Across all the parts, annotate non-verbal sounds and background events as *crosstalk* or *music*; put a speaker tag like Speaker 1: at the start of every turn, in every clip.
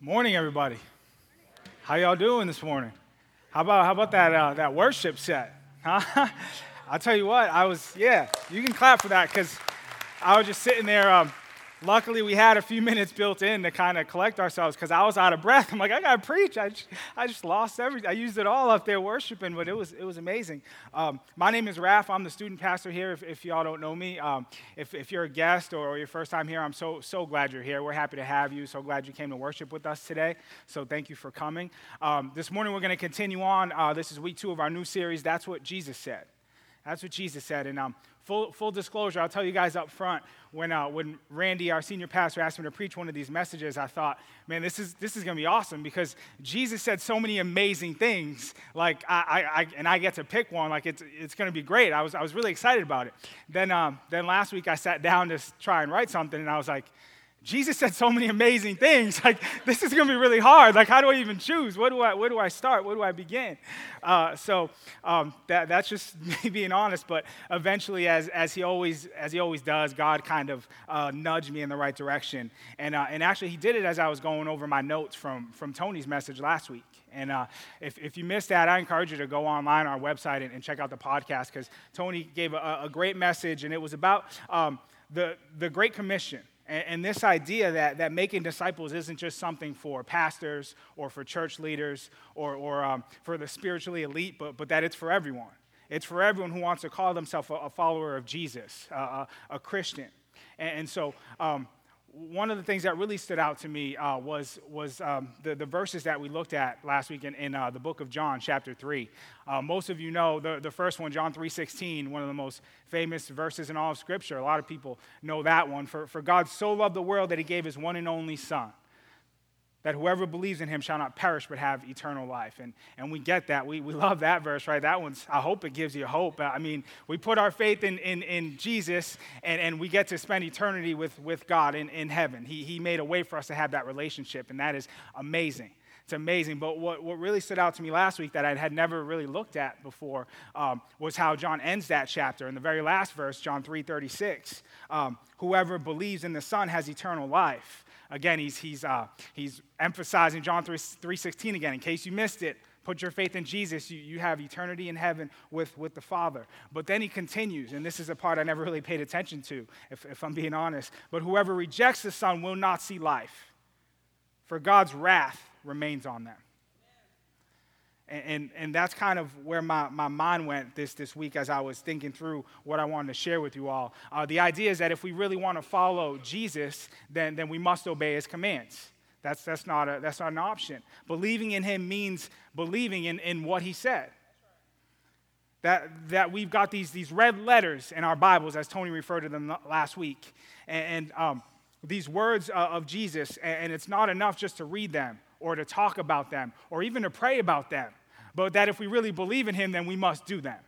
Speaker 1: Morning, everybody. How y'all doing this morning? How about how about that uh, that worship set? Huh? *laughs* I'll tell you what. I was yeah. You can clap for that because I was just sitting there. Um, luckily, we had a few minutes built in to kind of collect ourselves because I was out of breath. I'm like, I gotta preach. I just, I just lost everything. I used it all up there worshiping, but it was it was amazing. Um, my name is Raf. I'm the student pastor here. If, if y'all don't know me, um, if, if you're a guest or, or your first time here, I'm so so glad you're here. We're happy to have you. So glad you came to worship with us today. So thank you for coming. Um, this morning we're going to continue on. Uh, this is week two of our new series. That's what Jesus said. That's what Jesus said. And um, full, full disclosure, I'll tell you guys up front, when, uh, when Randy, our senior pastor, asked me to preach one of these messages, I thought, man, this is, this is going to be awesome because Jesus said so many amazing things. Like, I, I, I and I get to pick one. Like, it's, it's going to be great. I was, I was really excited about it. Then, um, then last week, I sat down to try and write something, and I was like, Jesus said so many amazing things. *laughs* Like, this is going to be really hard. Like, how do I even choose? Where do I, where do I start? Where do I begin? Uh, so um, that, that's just *laughs* me being honest. But eventually, as, as, he, always, as he always does, God kind of uh, nudged me in the right direction. And, uh, and actually, he did it as I was going over my notes from, from Tony's message last week. And uh, if, if you missed that, I encourage you to go online on our website and, and check out the podcast because Tony gave a, a, great message, and it was about um, the, the Great Commission. And, and, this idea that, that making disciples isn't just something for pastors or for church leaders or, or um, for the spiritually elite, but, but that it's for everyone. It's for everyone who wants to call themselves a, a follower of Jesus, uh, a, a, Christian. And, and so, um, one of the things that really stood out to me uh, was, was um, the, the verses that we looked at last week in, in uh, the book of John, chapter 3. Uh, most of you know the, the first one, John 3.16, one of the most famous verses in all of Scripture. A lot of people know that one. For, for God so loved the world that he gave his one and only Son that whoever believes in him shall not perish but have eternal life. And, and we get that. We, we love that verse, right? That one's, I hope it gives you hope. I mean, we put our faith in, in, in Jesus and, and we get to spend eternity with, with God in, in heaven. He, he made a way for us to have that relationship, and that is amazing. It's amazing. But what, what really stood out to me last week that I had never really looked at before um, was how John ends that chapter. In the very last verse, John 3.36, um, whoever believes in the Son has eternal life. Again, he's, he's, uh, he's emphasizing John 3, 3.16 again. In case you missed it, put your faith in Jesus, you, you have eternity in heaven with, with the Father. But then he continues, and this is a part I never really paid attention to, if, if I'm being honest. But whoever rejects the Son will not see life, for God's wrath remains on them. And, and, and, that's kind of where my, my mind went this, this week as I was thinking through what I wanted to share with you all. Uh, the idea is that if we really want to follow Jesus, then, then we must obey his commands. That's, that's, not a, that's not an option. Believing in him means believing in, in what he said. That, that we've got these, these red letters in our Bibles, as Tony referred to them last week. And, and um, these words uh, of Jesus, and it's not enough just to read them or to talk about them or even to pray about them, but that if we really believe in Him, then we must do them.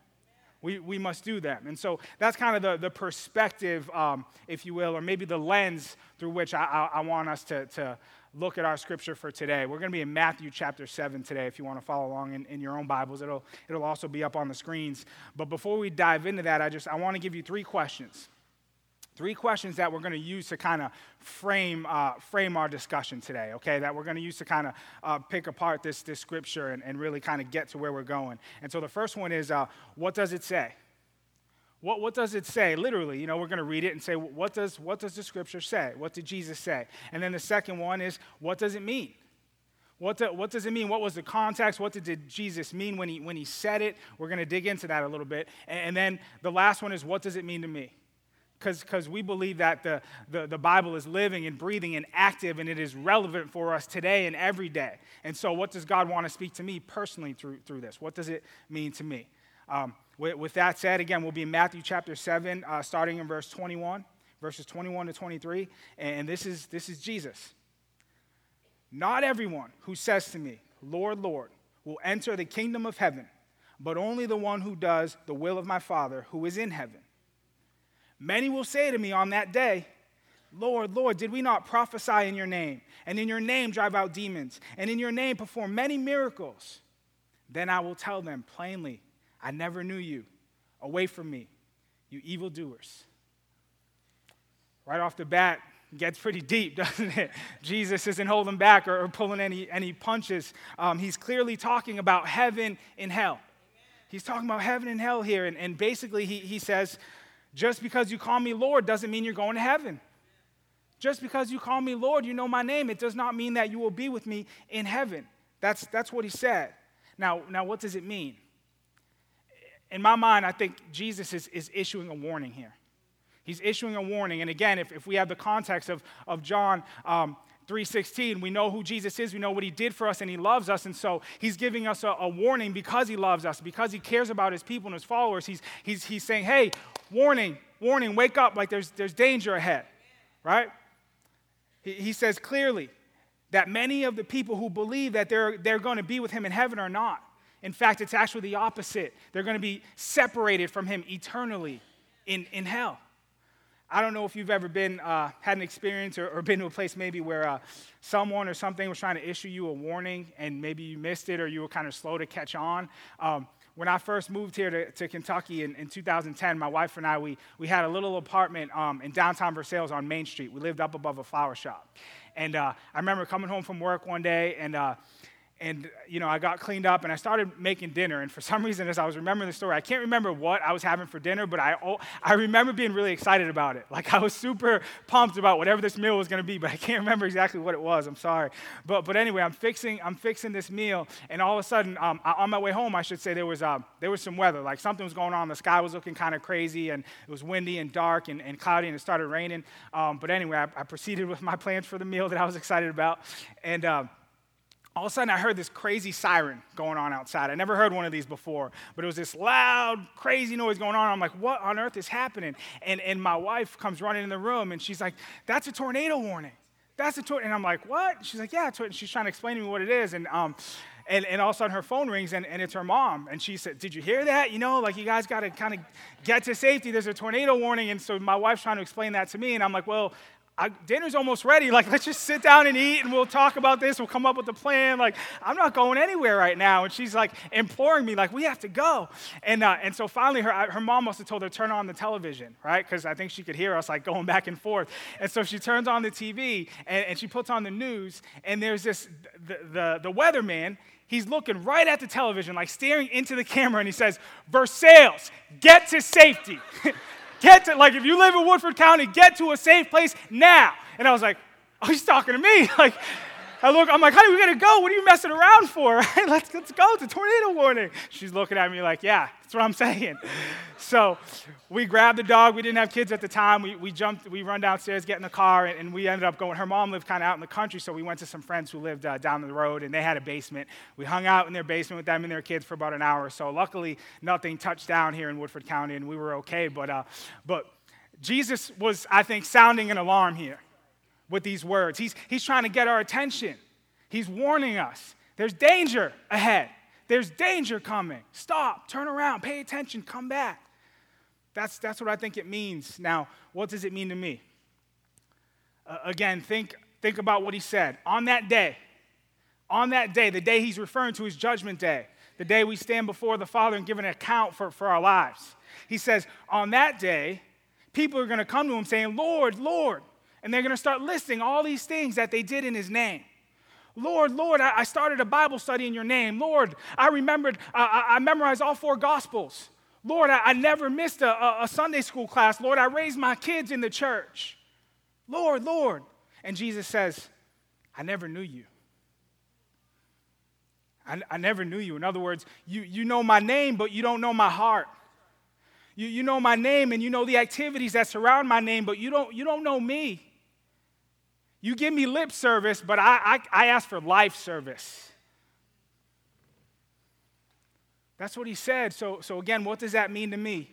Speaker 1: We, we must do them. And so that's kind of the, the perspective, um, if you will, or maybe the lens through which I, I, I want us to, to look at our scripture for today. We're going to be in Matthew chapter 7 today if you want to follow along in, in your own Bibles. It'll, it'll also be up on the screens. But before we dive into that, I just I want to give you three questions. Three questions that we're going to use to kind of frame, uh, frame our discussion today, okay? That we're going to use to kind of uh, pick apart this, this scripture and, and really kind of get to where we're going. And so the first one is uh, what does it say? What, what does it say? Literally, you know, we're going to read it and say, what does, what does the scripture say? What did Jesus say? And then the second one is, what does it mean? What, the, what does it mean? What was the context? What did Jesus mean when he, when he said it? We're going to dig into that a little bit. And, and then the last one is, what does it mean to me? Because we believe that the, the, the, Bible is living and breathing and active and it is relevant for us today and every day. And so, what does God want to speak to me personally through, through this? What does it mean to me? Um, with, with, that said, again, we'll be in Matthew chapter 7, uh, starting in verse 21, verses 21 to 23. And this is, this is Jesus. Not everyone who says to me, Lord, Lord, will enter the kingdom of heaven, but only the one who does the will of my Father who is in heaven. Many will say to me on that day, Lord, Lord, did we not prophesy in your name, and in your name drive out demons, and in your name perform many miracles? Then I will tell them plainly, I never knew you. Away from me, you evildoers. Right off the bat, gets pretty deep, *laughs* doesn't it? Jesus isn't holding back or, or pulling any, any punches. Um, he's clearly talking about heaven and hell. He's talking about heaven and hell here. And, and basically, he, he says, just because you call me Lord doesn't mean you're going to heaven. Just because you call me Lord, you know my name, it does not mean that you will be with me in heaven. That's, that's what he said. Now, now, what does it mean? In my mind, I think Jesus is, is issuing a warning here. He's issuing a warning. And again, if, if we have the context of, of John um, 3.16, we know who Jesus is, we know what he did for us, and he loves us. And so he's giving us a, a warning because he loves us, because he cares about his people and his followers. He's, he's, he's saying, hey, warning, warning, wake up, like there's, there's danger ahead, right? He, he says clearly that many of the people who believe that they're, they're going to be with him in heaven are not. In fact, it's actually the opposite. They're going to be separated from him eternally in, in hell. I don't know if you've ever been, uh, had an experience or, or, been to a place maybe where uh, someone or something was trying to issue you a warning and maybe you missed it or you were kind of slow to catch on. Um, when I first moved here to, to Kentucky in, in 2010, my wife and I, we, we had a little apartment um, in downtown Versailles on Main Street. We lived up above a flower shop. And uh, I remember coming home from work one day and uh, and you know i got cleaned up and i started making dinner. And for some *laughs* reason as i was remembering the story i can't remember what i was having for dinner but i, oh, I remember being really excited about it. *laughs* Like i was super pumped about whatever this meal was going to be but i can't *laughs* remember exactly what it was. I'm sorry. But, but anyway i'm fixing i'm fixing this meal and all of a sudden um, on my way home i should say there was, uh, there was some weather. Like something was going on. The sky was looking kind of crazy and it was windy and dark and, and cloudy and it started raining. Um, but anyway I, I, proceeded with my plans for the meal that i was excited about. And um, all of a sudden I heard this crazy siren going on outside. I never heard one of these before, but it was this loud, crazy noise going on. I'm like, what on earth is happening? And, and my wife comes running in the room and she's like, that's a tornado warning. That's a tornado. And I'm like, what? She's like, yeah, tornado. she's trying to explain to me what it is. And, um, and, and all of a sudden her phone rings and, and it's her mom. And she said, Did you hear that? You know, like you guys got to kind of get to safety. There's a tornado warning. And so my wife's trying to explain that to me. And I'm like, Well, I, dinner's almost ready. Like, let's just sit down and eat and we'll talk about this. We'll come up with a plan. Like, I'm not going anywhere right now. And she's like imploring me, like, we have to go. And, uh, and so finally, her, her mom must have told her, turn on the television, right? Because I think she could hear us like going back and forth. And so she turns on the TV and, and she puts on the news. And there's this, the, the, the weatherman, he's looking right at the television, like staring into the camera, and he says, Versailles, get to safety. *laughs* Get to, like, if you live in Woodford County, get to a safe place now. And I was like, oh, he's talking to me. *laughs* Like, I look, I'm like, honey, we gotta go. What are you messing around for? *laughs* let's, let's go. It's a tornado warning. She's looking at me like, yeah, that's what I'm saying. So we grabbed the dog. We didn't have kids at the time. We, we jumped, we run downstairs, get in the car, and, and we ended up going. Her mom lived kind of out in the country, so we went to some friends who lived uh, down the road, and they had a basement. We hung out in their basement with them and their kids for about an hour so. Luckily, nothing touched down here in Woodford County, and we were okay. But, uh, but Jesus was, I think, sounding an alarm here with these words. He's, he's trying to get our attention. He's warning us. There's danger ahead. There's danger coming. Stop, turn around, pay attention, come back. That's, that's what I think it means. Now, what does it mean to me? Uh, again, think, think about what he said. On that day, on that day, the day he's referring to is judgment day, the day we stand before the Father and give an account for, for our lives. He says, on that day, people are going to come to him saying, Lord, Lord. And they're going to start listing all these things that they did in his name. Lord, Lord, I started a Bible study in your name. Lord, I remembered, I memorized all four Gospels. Lord, I, never missed a, a Sunday school class. Lord, I raised my kids in the church. Lord, Lord. And Jesus says, I never knew you. I, I, never knew you. In other words, you, you know my name, but you don't know my heart. You, you know my name and you know the activities that surround my name, but you don't, you don't know me. You give me lip service, but I, I, I ask for life service. That's what he said. So, so, again, what does that mean to me?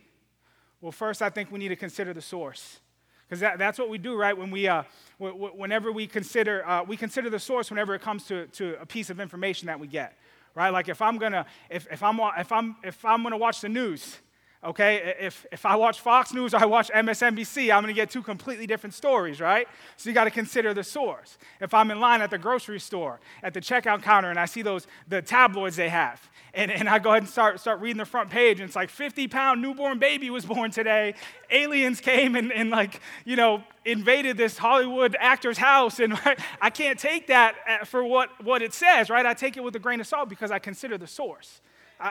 Speaker 1: Well, first, I think we need to consider the source. Because that, that's what we do, right? When we, uh, whenever we consider, uh, we consider the source whenever it comes to, to a piece of information that we get, right? Like if I'm gonna, if, if I'm, if I'm, if I'm gonna watch the news, Okay, if, if I watch Fox News or I watch MSNBC, I'm to get two completely different stories, right? So you got to consider the source. If I'm in line at the grocery store, at the checkout counter, and I see those, the tabloids they have, and, and I go ahead and start, start reading the front page, and it's like 50 pound newborn baby was born today. Aliens came and, and like, you know, invaded this Hollywood actor's house, and *laughs* right, I can't take that uh, for what, what it says, right? I take it with a grain of salt because I consider the source.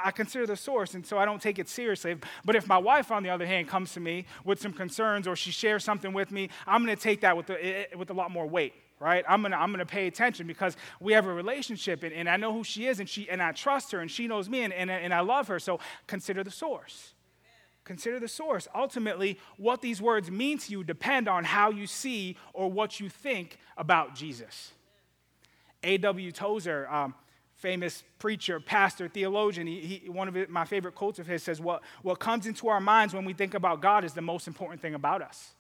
Speaker 1: I, consider the source, and so I don't take it seriously. But if my wife, on the other hand, comes to me with some concerns or she shares something with me, I'm going to take that with, the, with a lot more weight right? I'm gonna, I'm gonna pay attention because we have a relationship and, and I know who she is and, she, and I trust her and she knows me and, and, and I love her. So consider the source. Consider the source. Ultimately, what these words mean to you depend on how you see or what you think about Jesus. A.W. Tozer, um, famous preacher, pastor, theologian, he, he, one of my favorite quotes of his says, what, what comes into our minds when we think about God is the most important thing about us.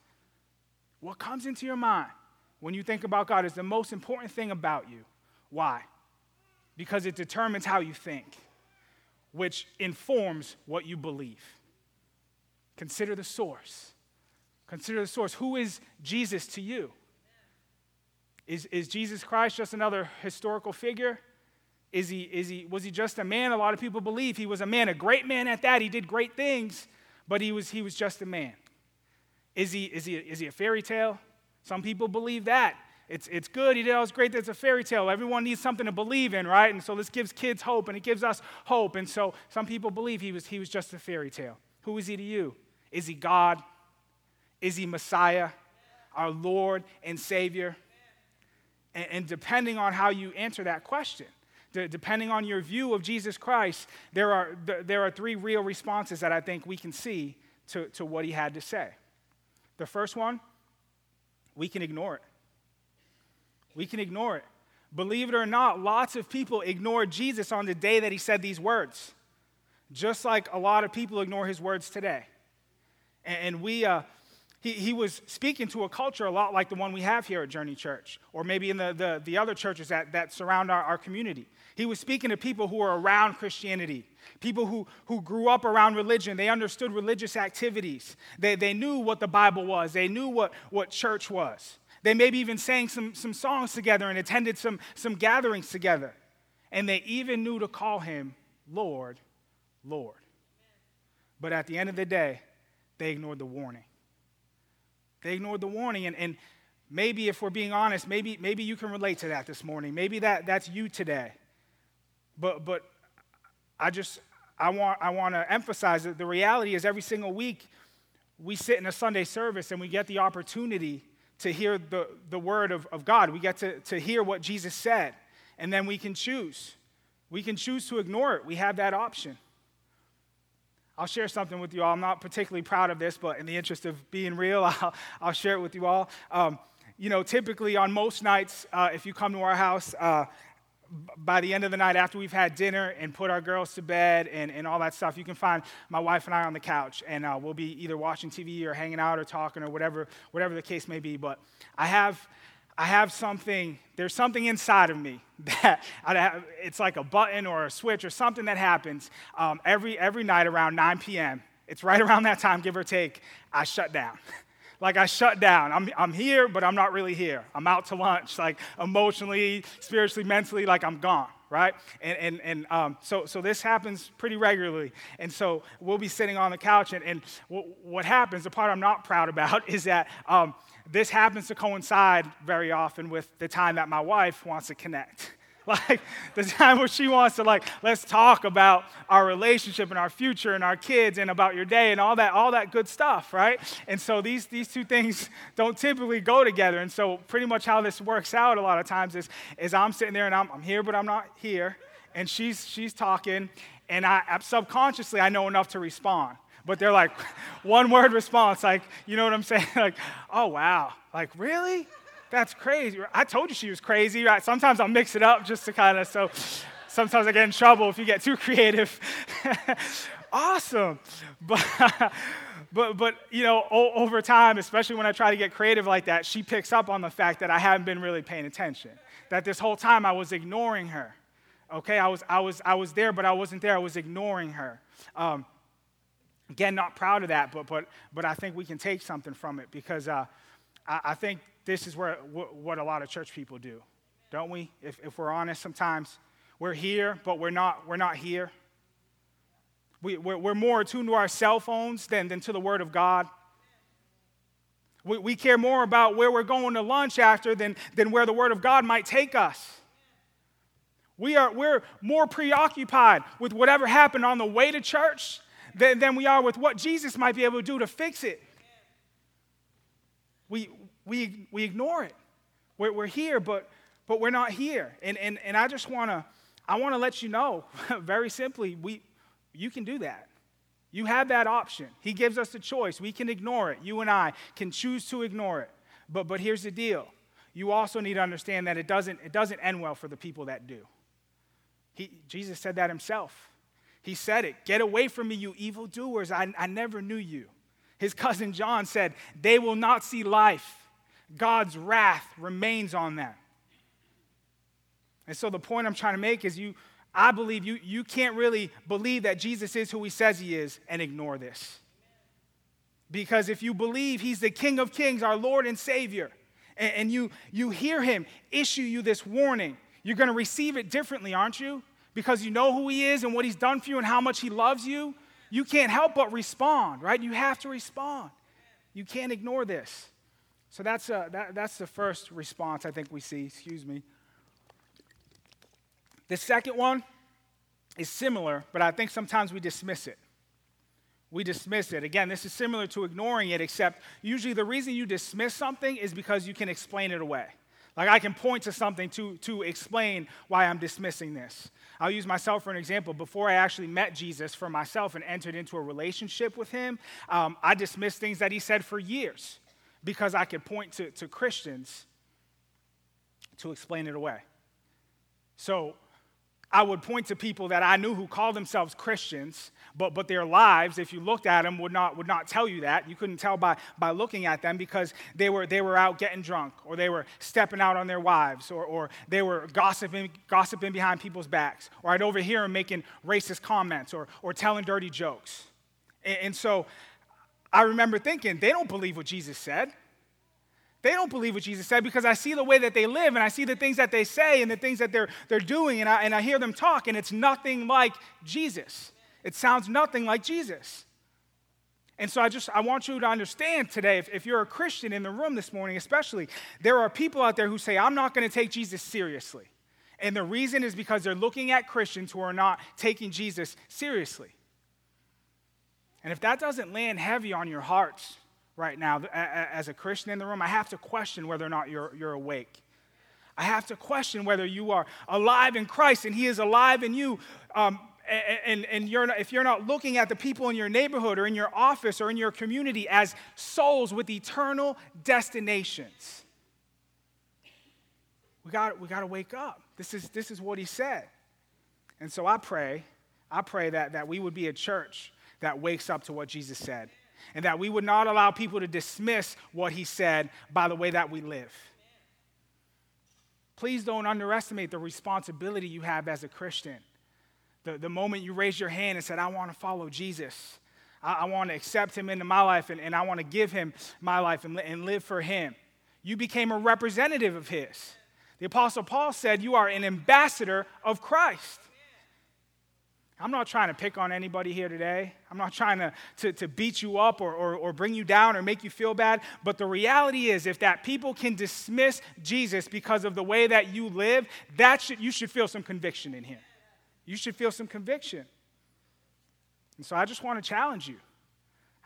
Speaker 1: What comes into your mind when you think about God is the most important thing about you. Why? Because it determines how you think, which informs what you believe. Consider the source. Consider the source. Who is Jesus to you? Is, is Jesus Christ just another historical figure? Is he, is he, was he just a man? A lot of people believe he was a man, a great man at that. He did great things, but he was, he was just a man. Is he, is, he, is he a fairy tale? Some people believe that. It's, it's good. He did all this great. It's a fairy tale. Everyone needs something to believe in, right? And so this gives kids hope and it gives us hope. And so some people believe he was, he was just a fairy tale. Who is he to you? Is he God? Is he Messiah, our Lord and Savior? And, and depending on how you answer that question, depending on your view of Jesus Christ, there are, there are three real responses that I think we can see to, to what he had to say. The first one, we can ignore it. We can ignore it. Believe it or not, lots of people ignored Jesus on the day that he said these words, just like a lot of people ignore his words today. And we, uh, he, he was speaking to a culture a lot like the one we have here at Journey Church, or maybe in the, the, the other churches that, that surround our, our community. He was speaking to people who were around Christianity, people who, who grew up around religion. They understood religious activities, they, they knew what the Bible was, they knew what, what church was. They maybe even sang some, some songs together and attended some, some gatherings together. And they even knew to call him Lord, Lord. But at the end of the day, they ignored the warning. They ignored the warning. And, and maybe if we're being honest, maybe, maybe you can relate to that this morning. Maybe that, that's you today. But, but I just, I want, I want to emphasize that the reality is every single week we sit in a Sunday service and we get the opportunity to hear the, the word of, of God. We get to, to hear what Jesus said. And then we can choose. We can choose to ignore it. We have that option. I'll share something with you all. I'm not particularly proud of this, but in the interest of being real, *laughs* I'll, I'll share it with you all. Um, you know, typically on most nights, uh, if you come to our house, uh, by the end of the night, after we've had dinner and put our girls to bed and, and all that stuff, you can find my wife and I on the couch, and uh, we'll be either watching TV or hanging out or talking or whatever, whatever the case may be. But I have I have something, there's something inside of me *laughs* that have, it's like a button or a switch or something that happens um, every, every night around 9 p.m. It's right *laughs* around that time, give or take, I shut down. *laughs* like I shut down. I'm, I'm here, but I'm not really here. I'm out to lunch, like emotionally, spiritually, mentally, like I'm gone right? And, and, and um, so, so this happens pretty regularly. And so we'll be sitting on the couch, and, and w- what happens, the part I'm not proud about, *laughs* is that um, this happens to coincide very often with the time that my wife wants to connect. *laughs* like the time where she wants to like let's talk about our relationship and our future and our kids and about your day and all that all that good stuff right and so these these two things *laughs* don't typically go together and so pretty much how this works out a lot of times is is i'm sitting there and i'm, I'm here but i'm not here and she's she's talking and i subconsciously i know enough to respond but they're like *laughs* one word response, like, you know what I'm saying? like, oh, wow. Like, really? That's crazy. I told you she was crazy. Right? Sometimes I'll mix it up just to kind of, so sometimes I get in trouble if you get too *laughs* creative. *laughs* awesome. *laughs* But, but, but, you know, o- over time, especially when I try to get creative like that, she picks up on the fact that I haven't been really paying attention. That this whole time I was ignoring her. Okay, I was, I was, I was there, but I wasn't there. I was ignoring her. Um, Again, not proud of that, but, but, but I think we can take something from it because uh, I, I, think this is where, what a lot of church people do, don't we? If, if we're honest, sometimes we're here, but we're not, we're not here. We, we're, we're more attuned to our cell phones than, than to the Word of God. We, we care more about where we're going to lunch after than, than where the Word of God might take us. We are, we're more preoccupied with whatever happened on the way to church than, than we are with what Jesus might be able to do to fix it. We, we, we ignore it. We're, we're here, but, but we're not here. And, and, and I just want to I want to let you know *laughs* very simply, we, you can do that. You have that option. He gives us the choice. We can ignore it. You and I can choose to ignore it. But, but here's the deal you also need to understand that it doesn't, it doesn't end well for the people that do. He, Jesus said that himself. He said it Get away from me, you evildoers. I, I never knew you. His cousin John said, They will not see life. God's wrath remains on them. And so the point I'm trying to make is you, I believe you, you can't really believe that Jesus is who he says he is and ignore this. Because if you believe he's the King of Kings, our Lord and Savior, and, and you, you hear him issue you this warning, you're going to receive it differently, aren't you? because you know who He is and what He's done for you and how much He loves you, you can't help but respond, right? You have to respond. You can't ignore this. So that's, a, uh, that, that's the first response I think we see. Excuse me. The second one is similar, but I think sometimes we dismiss it. We dismiss it. Again, this is similar to ignoring it, except usually the reason you dismiss something is because you can explain it away. Like I can point to something to, to explain why I'm dismissing this. I'll use myself for an example. Before I actually met Jesus for myself and entered into a relationship with him, um, I dismissed things that he said for years because I could point to, to Christians to explain it away. So I would point to people that I knew who called themselves Christians, but, but their lives, if you looked at them, would not, would not tell you that. You couldn't tell by, by looking at them because they were, they were out getting drunk, or they were stepping out on their wives, or, or they were gossiping, gossiping behind people's backs, or I'd overhear them making racist comments, or, or telling dirty jokes. And, and so I remember thinking, they don't believe what Jesus said. They don't believe what Jesus said because I see the way that they live and I see the things that they say and the things that they're, they're doing and I, and I hear them talk and it's nothing like Jesus. It sounds nothing like Jesus. And so I just I want you to understand today, if, if you're a Christian in the room this morning, especially, there are people out there who say, I'm not going to take Jesus seriously. And the reason is because they're looking at Christians who are not taking Jesus seriously. And if that doesn't land heavy on your hearts, right now as a Christian in the room, I have to question whether or not you're, you're awake. I have to question whether you are alive in Christ and He is alive in you. Um, and, and you're not, if you're not looking at the people in your neighborhood or in your office or in your community as souls with eternal destinations, we got, we got to wake up. This is, this is what he said. And so I pray, I pray that, that we would be a church that wakes up to what Jesus said and that we would not allow people to dismiss what he said by the way that we live. Please don't underestimate the responsibility you have as a Christian. The, the moment you raised your hand and said, I want to follow Jesus, I, I want to accept him into my life, and, and I want to give him my life and, and live for him, you became a representative of his. The Apostle Paul said, You are an ambassador of Christ. I'm not trying to pick on anybody here today. I'm not trying to, to, to beat you up or, or, or, bring you down or make you feel bad. But the reality is, if that people can dismiss Jesus because of the way that you live, that should, you should feel some conviction in here. You should feel some conviction. And so I just want to challenge you.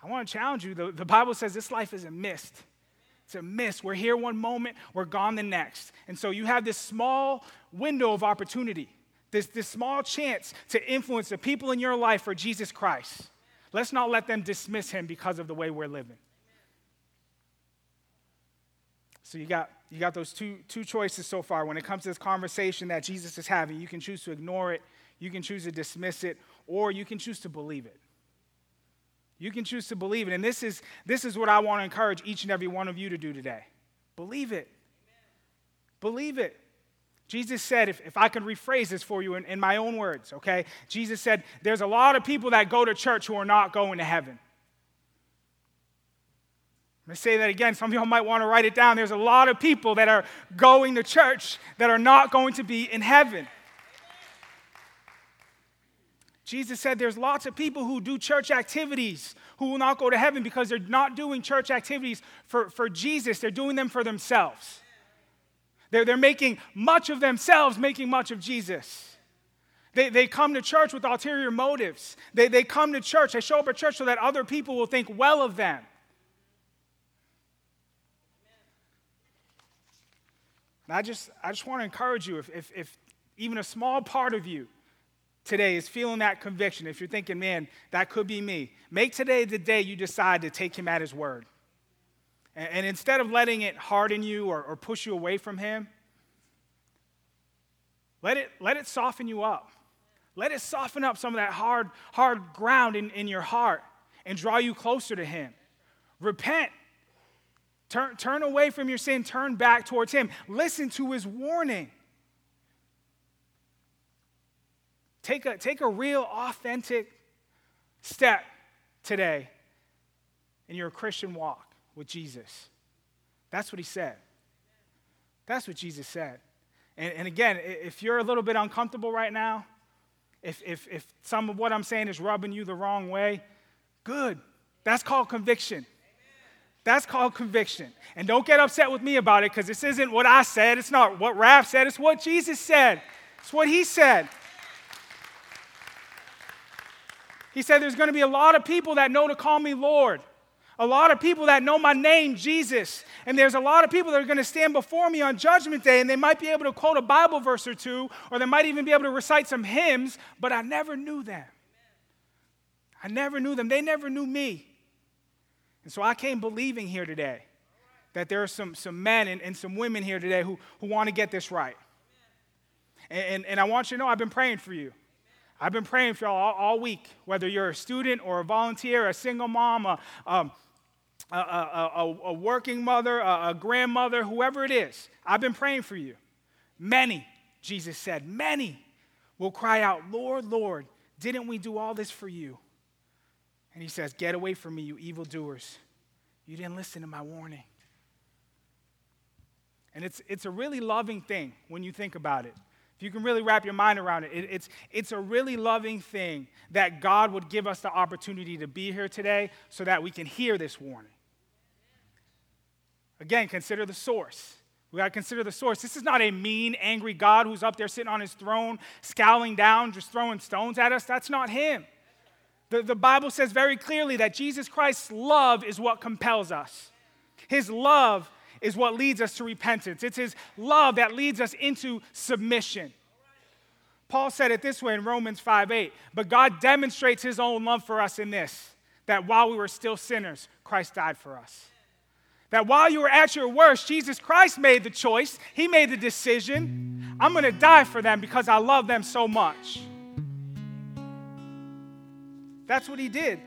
Speaker 1: I want to challenge you. The, the Bible says this life is a mist. It's a mist. We're here one moment, we're gone the next. And so you have this small window of opportunity this, this small chance to influence the people in your life for Jesus Christ. Let's not let them dismiss him because of the way we're living. So you got, you got those two, two choices so far. When it comes to this conversation that Jesus is having, you can choose to ignore it, you can choose to dismiss it, or you can choose to believe it. You can choose to believe it. And this is, this is what I want to encourage each and every one of you to do today. Believe it. Believe it. Jesus said, if, if I can rephrase this for you in, in my own words, okay? Jesus said, there's a lot of people that go to church who are not going to heaven. I'm going to say that again. Some of y'all might want to write it down. There's a lot of people that are going to church that are not going to be in heaven. Jesus said there's lots of people who do church activities who will not go to heaven because they're not doing church activities for, for Jesus, they're doing them for themselves. They're, they're making much of themselves, making much of Jesus. They, they come to church with ulterior motives. They, they come to church, they show up at church so that other people will think well of them. And I just, I just want to encourage you if, if, if even a small part of you today is feeling that conviction, if you're thinking, man, that could be me, make today the day you decide to take him at his word. And, and instead of letting it harden you or, or push you away from him, let it, let it soften you up. Let it soften up some of that hard, hard ground in, in your heart and draw you closer to him. Repent Turn, turn away from your sin, turn back towards Him. Listen to His warning. Take a, take a real, authentic step today in your Christian walk with Jesus. That's what He said. That's what Jesus said. And, and again, if you're a little bit uncomfortable right now, if, if, if some of what I'm saying is rubbing you the wrong way, good. That's called conviction. That's called conviction. And don't get upset with me about it because this isn't what I said. It's not what Raph said. It's what Jesus said. It's what he said. He said, There's going to be a lot of people that know to call me Lord. A lot of people that know my name, Jesus. And there's a lot of people that are going to stand before me on Judgment Day, and they might be able to quote a Bible verse or two, or they might even be able to recite some hymns, but I never knew them. I never knew them. They never knew me. And so I came believing here today that there are some, some men and, and some women here today who, who want to get this right. And, and, and, I want you to know I've been praying for you. I've been praying for y'all all, all week, whether you're a student or a volunteer, a single mom, a, um, a, a, a, working mother, a, a grandmother, whoever it is. I've been praying for you. Many, Jesus said, many will cry out, Lord, Lord, didn't we do all this for you? And he says, Get away from me, you evildoers. You didn't listen to my warning. And it's, it's a really loving thing when you think about it. If you can really wrap your mind around it, it, it's, it's a really loving thing that God would give us the opportunity to be here today so that we can hear this warning. Again, consider the source. We got to consider the source. This is not a mean, angry God who's up there sitting on his throne, scowling down, just throwing stones at us. That's not him. The, the Bible says very clearly that Jesus Christ's love is what compels us. His love is what leads us to repentance. It's His love that leads us into submission. Paul said it this way in Romans 5 8. But God demonstrates His own love for us in this that while we were still sinners, Christ died for us. That while you were at your worst, Jesus Christ made the choice, He made the decision. I'm going to die for them because I love them so much. That's what he did.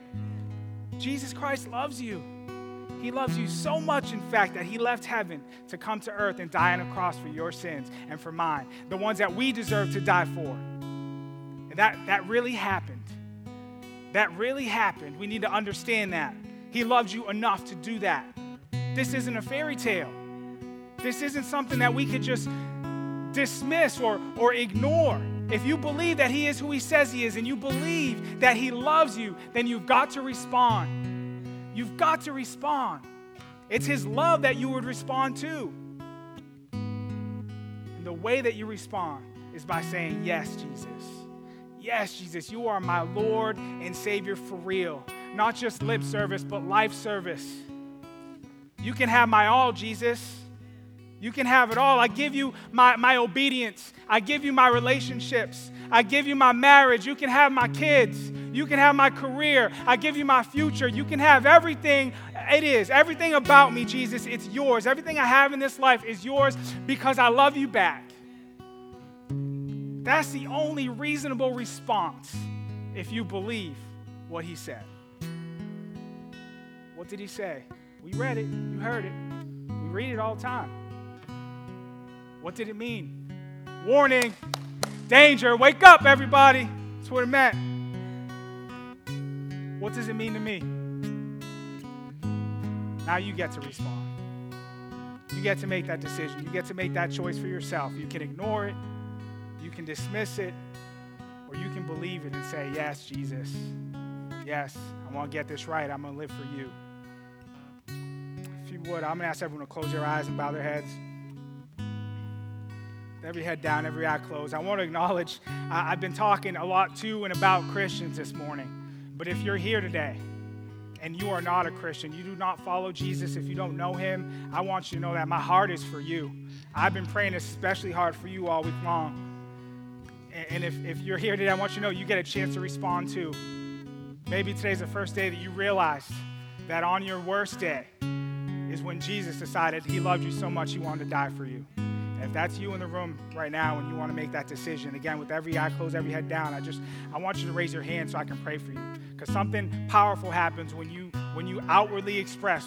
Speaker 1: Jesus Christ loves you. He loves you so much, in fact, that he left heaven to come to earth and die on a cross for your sins and for mine, the ones that we deserve to die for. And that, that really happened. That really happened. We need to understand that. He loves you enough to do that. This isn't a fairy tale. This isn't something that we could just dismiss or, or ignore. If you believe that He is who He says He is and you believe that He loves you, then you've got to respond. You've got to respond. It's His love that you would respond to. And the way that you respond is by saying, Yes, Jesus. Yes, Jesus, you are my Lord and Savior for real. Not just lip service, but life service. You can have my all, Jesus. You can have it all. I give you my, my obedience. I give you my relationships. I give you my marriage. You can have my kids. You can have my career. I give you my future. You can have everything it is. Everything about me, Jesus, it's yours. Everything I have in this life is yours because I love you back. That's the only reasonable response if you believe what he said. What did he say? We read it, you heard it. We read it all the time. What did it mean? warning, danger, wake up, everybody. That's what it meant. What does it mean to me? Now you get to respond. You get to make that decision. You get to make that choice for yourself. You can ignore it, you can dismiss it, or you can believe it and say, Yes, Jesus. Yes, I want to get this right. I'm going to live for you. If you would, I'm going to ask everyone to close their eyes and bow their heads every head down, every eye closed. I want to acknowledge uh, I've been talking a lot to and about Christians this morning. But if you're here today and you are not a Christian, you do not follow Jesus, if you don't know him, I want you to know that my heart is for you. I've been praying especially hard for you all week long. And if, if you're here today, I want you to know you get a chance to respond too. Maybe today's the first day that you realized that on your worst day is when Jesus decided he loved you so much he wanted to die for you. If that's you in the room right now and you want to make that decision, again, with every eye closed, every head down, I just I want you to raise your hand so I can pray for you. Because something powerful happens when you when you outwardly express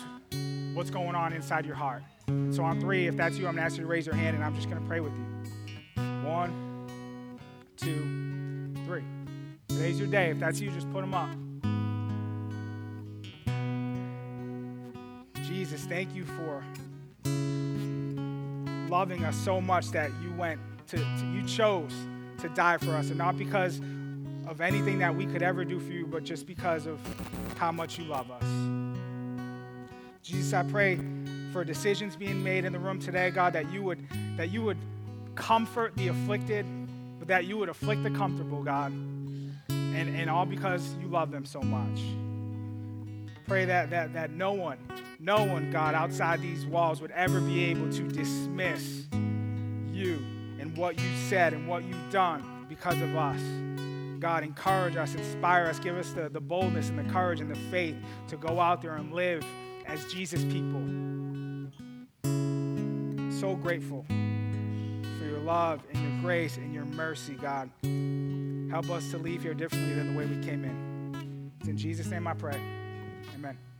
Speaker 1: what's going on inside your heart. So on three, if that's you, I'm gonna ask you to raise your hand and I'm just gonna pray with you. One, two, three. Today's your day. If that's you, just put them up. Jesus, thank you for loving us so much that you went to, to, you chose to die for us, and not because of anything that we could ever do for you, but just because of how much you love us. Jesus, I pray for decisions being made in the room today, God, that you would that you would comfort the afflicted, but that you would afflict the comfortable, God. And, and all because you love them so much. Pray that, that, that no one no one, God, outside these walls would ever be able to dismiss you and what you said and what you've done because of us. God, encourage us, inspire us, give us the, the boldness and the courage and the faith to go out there and live as Jesus people. So grateful for your love and your grace and your mercy, God. Help us to leave here differently than the way we came in. It's in Jesus' name I pray. Amen.